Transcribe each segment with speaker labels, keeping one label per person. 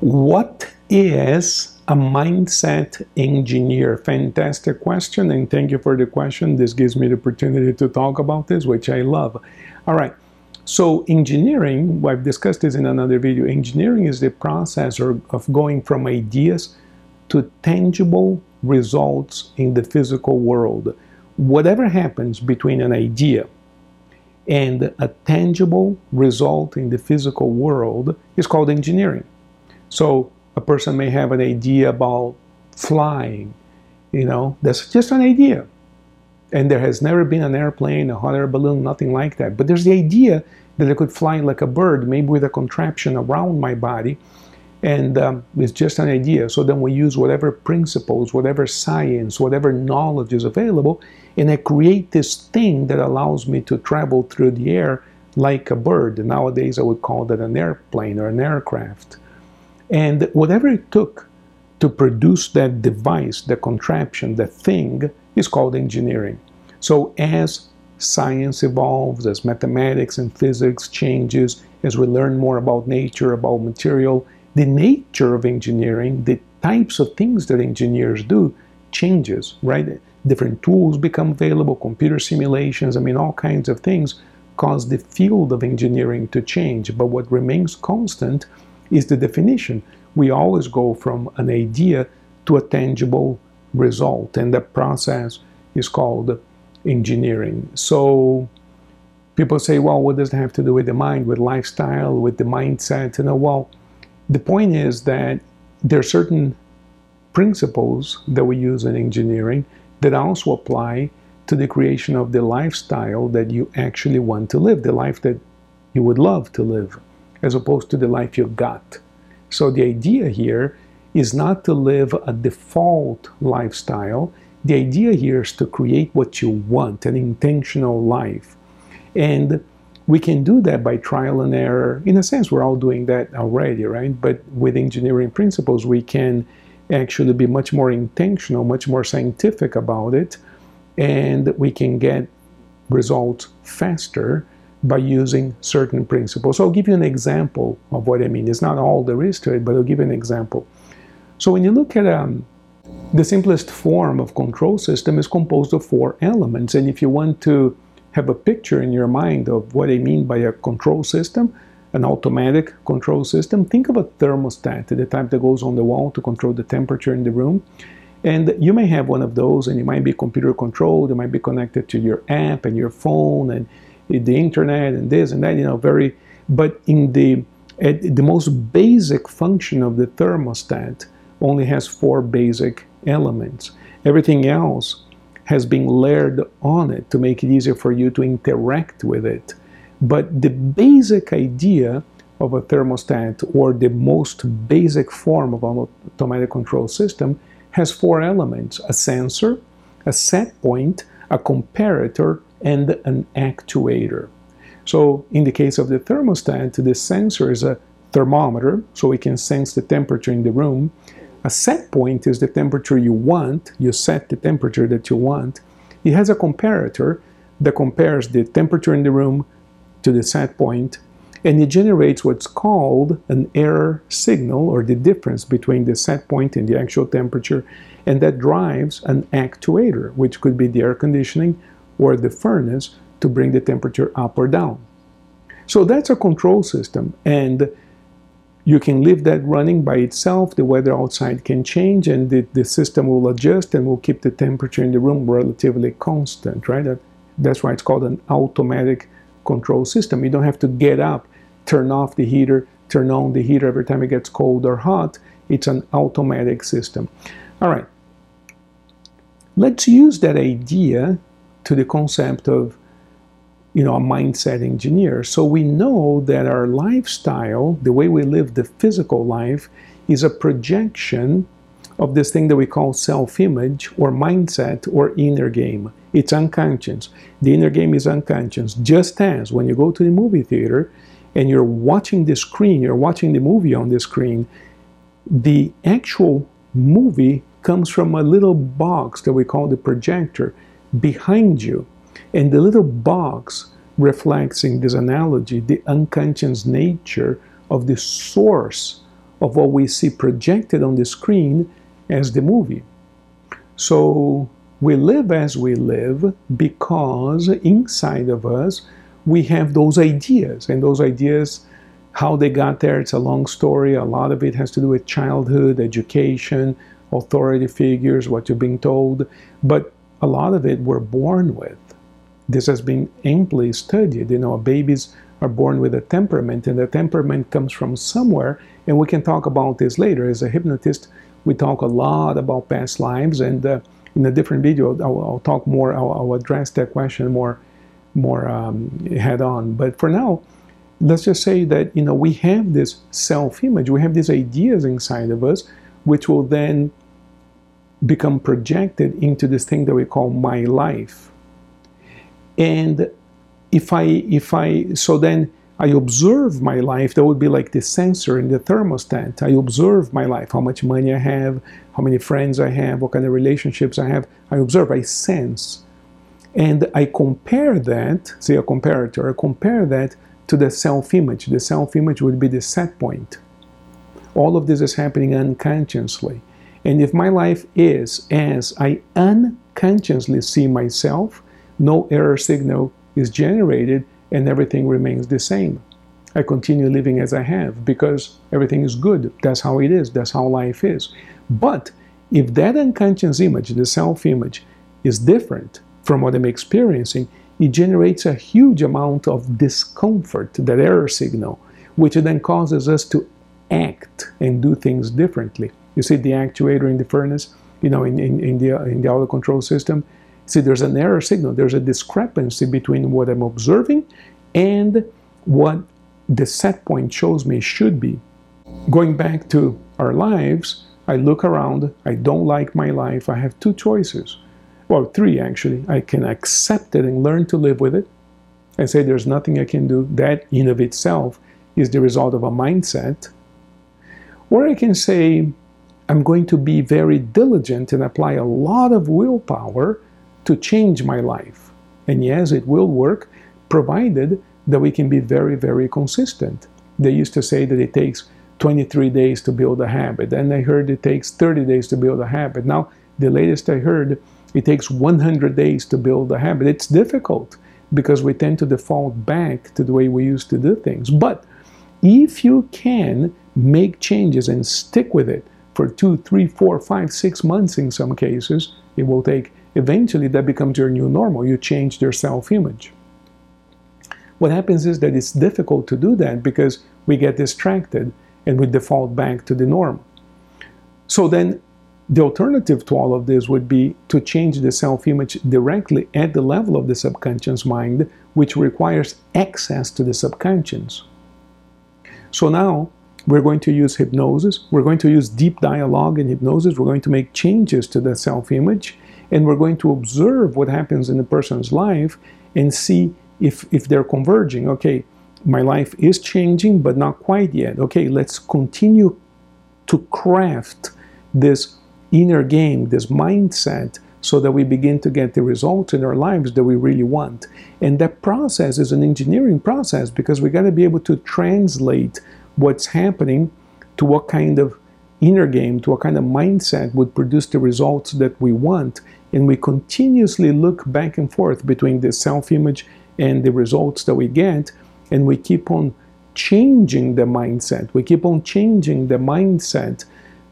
Speaker 1: What is a mindset engineer? Fantastic question, and thank you for the question. This gives me the opportunity to talk about this, which I love. All right. So, engineering, I've discussed this in another video. Engineering is the process of going from ideas to tangible results in the physical world. Whatever happens between an idea and a tangible result in the physical world is called engineering. So a person may have an idea about flying, you know, that's just an idea. And there has never been an airplane, a hot air balloon, nothing like that. But there's the idea that I could fly like a bird, maybe with a contraption around my body. And um, it's just an idea. So then we use whatever principles, whatever science, whatever knowledge is available, and I create this thing that allows me to travel through the air like a bird. Nowadays, I would call that an airplane or an aircraft. And whatever it took to produce that device, the contraption, the thing, is called engineering. So as science evolves, as mathematics and physics changes, as we learn more about nature, about material, the nature of engineering, the types of things that engineers do changes, right? Different tools become available, computer simulations, I mean, all kinds of things cause the field of engineering to change. But what remains constant is the definition. We always go from an idea to a tangible result, and the process is called engineering. So people say, well, what does it have to do with the mind, with lifestyle, with the mindset? You know, well, the point is that there are certain principles that we use in engineering that also apply to the creation of the lifestyle that you actually want to live, the life that you would love to live, as opposed to the life you got. So the idea here is not to live a default lifestyle. The idea here is to create what you want, an intentional life. And we can do that by trial and error. In a sense, we're all doing that already, right? But with engineering principles, we can actually be much more intentional, much more scientific about it, and we can get results faster by using certain principles. So I'll give you an example of what I mean. It's not all there is to it, but I'll give you an example. So when you look at um, the simplest form of control system is composed of four elements. And if you want to have a picture in your mind of what I mean by a control system, an automatic control system, think of a thermostat, the type that goes on the wall to control the temperature in the room. And you may have one of those, and it might be computer controlled, it might be connected to your app and your phone and the internet and this and that, you know, very, but in the, the most basic function of the thermostat only has four basic elements. Everything else has been layered on it to make it easier for you to interact with it. But the basic idea of a thermostat or the most basic form of an automatic control system has four elements a sensor, a set point, a comparator, and an actuator. So in the case of the thermostat, the sensor is a thermometer, so we can sense the temperature in the room. A set point is the temperature you want. You set the temperature that you want. It has a comparator that compares the temperature in the room to the set point, and it generates what's called an error signal, or the difference between the set point and the actual temperature, and that drives an actuator, which could be the air conditioning or the furnace to bring the temperature up or down. So that's a control system and you can leave that running by itself. The weather outside can change and the, the system will adjust and will keep the temperature in the room relatively constant, right? That, that's why it's called an automatic control system. You don't have to get up, turn off the heater, turn on the heater every time it gets cold or hot. It's an automatic system. All right. Let's use that idea to the concept of you know a mindset engineer. So we know that our lifestyle the way we live the physical life is a projection of this thing that we call self-image or mindset or inner game. It's unconscious. The inner game is unconscious. Just as when you go to the movie theater and you're watching the screen you're watching the movie on the screen the actual movie comes from a little box that we call the projector behind you. And the little box reflects in this analogy the unconscious nature of the source of what we see projected on the screen as the movie. So we live as we live because inside of us we have those ideas, and those ideas, how they got there, it's a long story. A lot of it has to do with childhood, education, authority figures, what you're being told, but a lot of it we're born with. This has been amply studied. You know, babies are born with a temperament, and the temperament comes from somewhere, and we can talk about this later. As a hypnotist, we talk a lot about past lives, and uh, in a different video, I'll, I'll talk more, I'll, I'll, address that question more, more um, head on. But for now, let's just say that, you know, we have this self-image, we have these ideas inside of us, which will then become projected into this thing that we call my life. And if I, if I, so then I observe my life, that would be like the sensor in the thermostat. I observe my life, how much money I have, how many friends I have, what kind of relationships I have. I observe, I sense. And I compare that, say a comparator, I compare that to the self-image. The self-image would be the set point. All of this is happening unconsciously. And if my life is as I unconsciously see myself, no error signal is generated and everything remains the same. I continue living as I have because everything is good. That's how it is. That's how life is. But if that unconscious image, the self image, is different from what I'm experiencing, it generates a huge amount of discomfort, that error signal, which then causes us to act and do things differently. You see the actuator in the furnace, you know, in, in, in the, in the auto control system, See, there's an error signal. There's a discrepancy between what I'm observing and what the set point shows me should be. Going back to our lives, I look around, I don't like my life, I have two choices. Well, three actually. I can accept it and learn to live with it and say there's nothing I can do. That in of itself is the result of a mindset. Or I can say, I'm going to be very diligent and apply a lot of willpower to change my life. And yes, it will work, provided that we can be very, very consistent. They used to say that it takes 23 days to build a habit, and I heard it takes 30 days to build a habit. Now, the latest I heard, it takes 100 days to build a habit. It's difficult because we tend to default back to the way we used to do things. But if you can make changes and stick with it for two, three, four, five, six months in some cases, it will take eventually that becomes your new normal. You change your self-image. What happens is that it's difficult to do that because we get distracted and we default back to the norm. So then the alternative to all of this would be to change the self-image directly at the level of the subconscious mind, which requires access to the subconscious. So now we're going to use hypnosis, we're going to use deep dialogue in hypnosis, we're going to make changes to the self-image, and we're going to observe what happens in the person's life and see if, if they're converging. Okay, my life is changing, but not quite yet. Okay, let's continue to craft this inner game, this mindset, so that we begin to get the results in our lives that we really want. And that process is an engineering process because we got to be able to translate what's happening to what kind of inner game, to what kind of mindset would produce the results that we want. And we continuously look back and forth between the self-image and the results that we get and we keep on changing the mindset. We keep on changing the mindset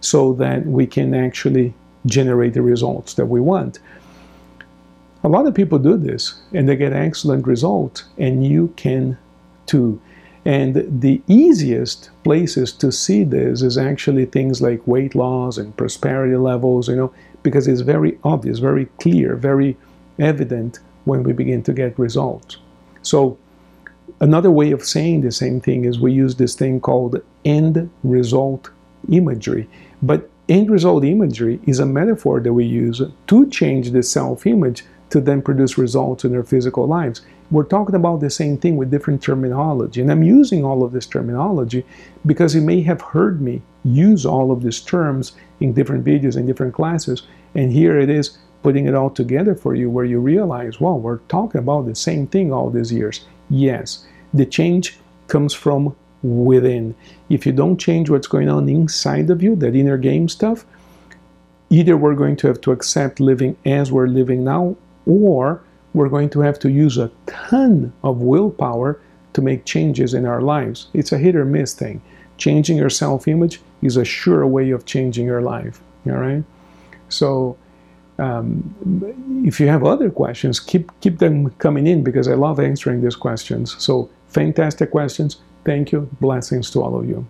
Speaker 1: so that we can actually generate the results that we want. A lot of people do this and they get excellent results and you can too and the easiest places to see this is actually things like weight loss and prosperity levels you know because it's very obvious, very clear, very evident when we begin to get results. So another way of saying the same thing is we use this thing called end result imagery. But end result imagery is a metaphor that we use to change the self-image to then produce results in their physical lives. We're talking about the same thing with different terminology. And I'm using all of this terminology because you may have heard me use all of these terms in different videos in different classes. And here it is putting it all together for you where you realize, well, we're talking about the same thing all these years. Yes, the change comes from within. If you don't change what's going on inside of you, that inner game stuff, either we're going to have to accept living as we're living now, or we're going to have to use a ton of willpower to make changes in our lives. It's a hit or miss thing. Changing your self image is a sure way of changing your life. All right? So, um, if you have other questions, keep keep them coming in because I love answering these questions. So fantastic questions. Thank you. Blessings to all of you.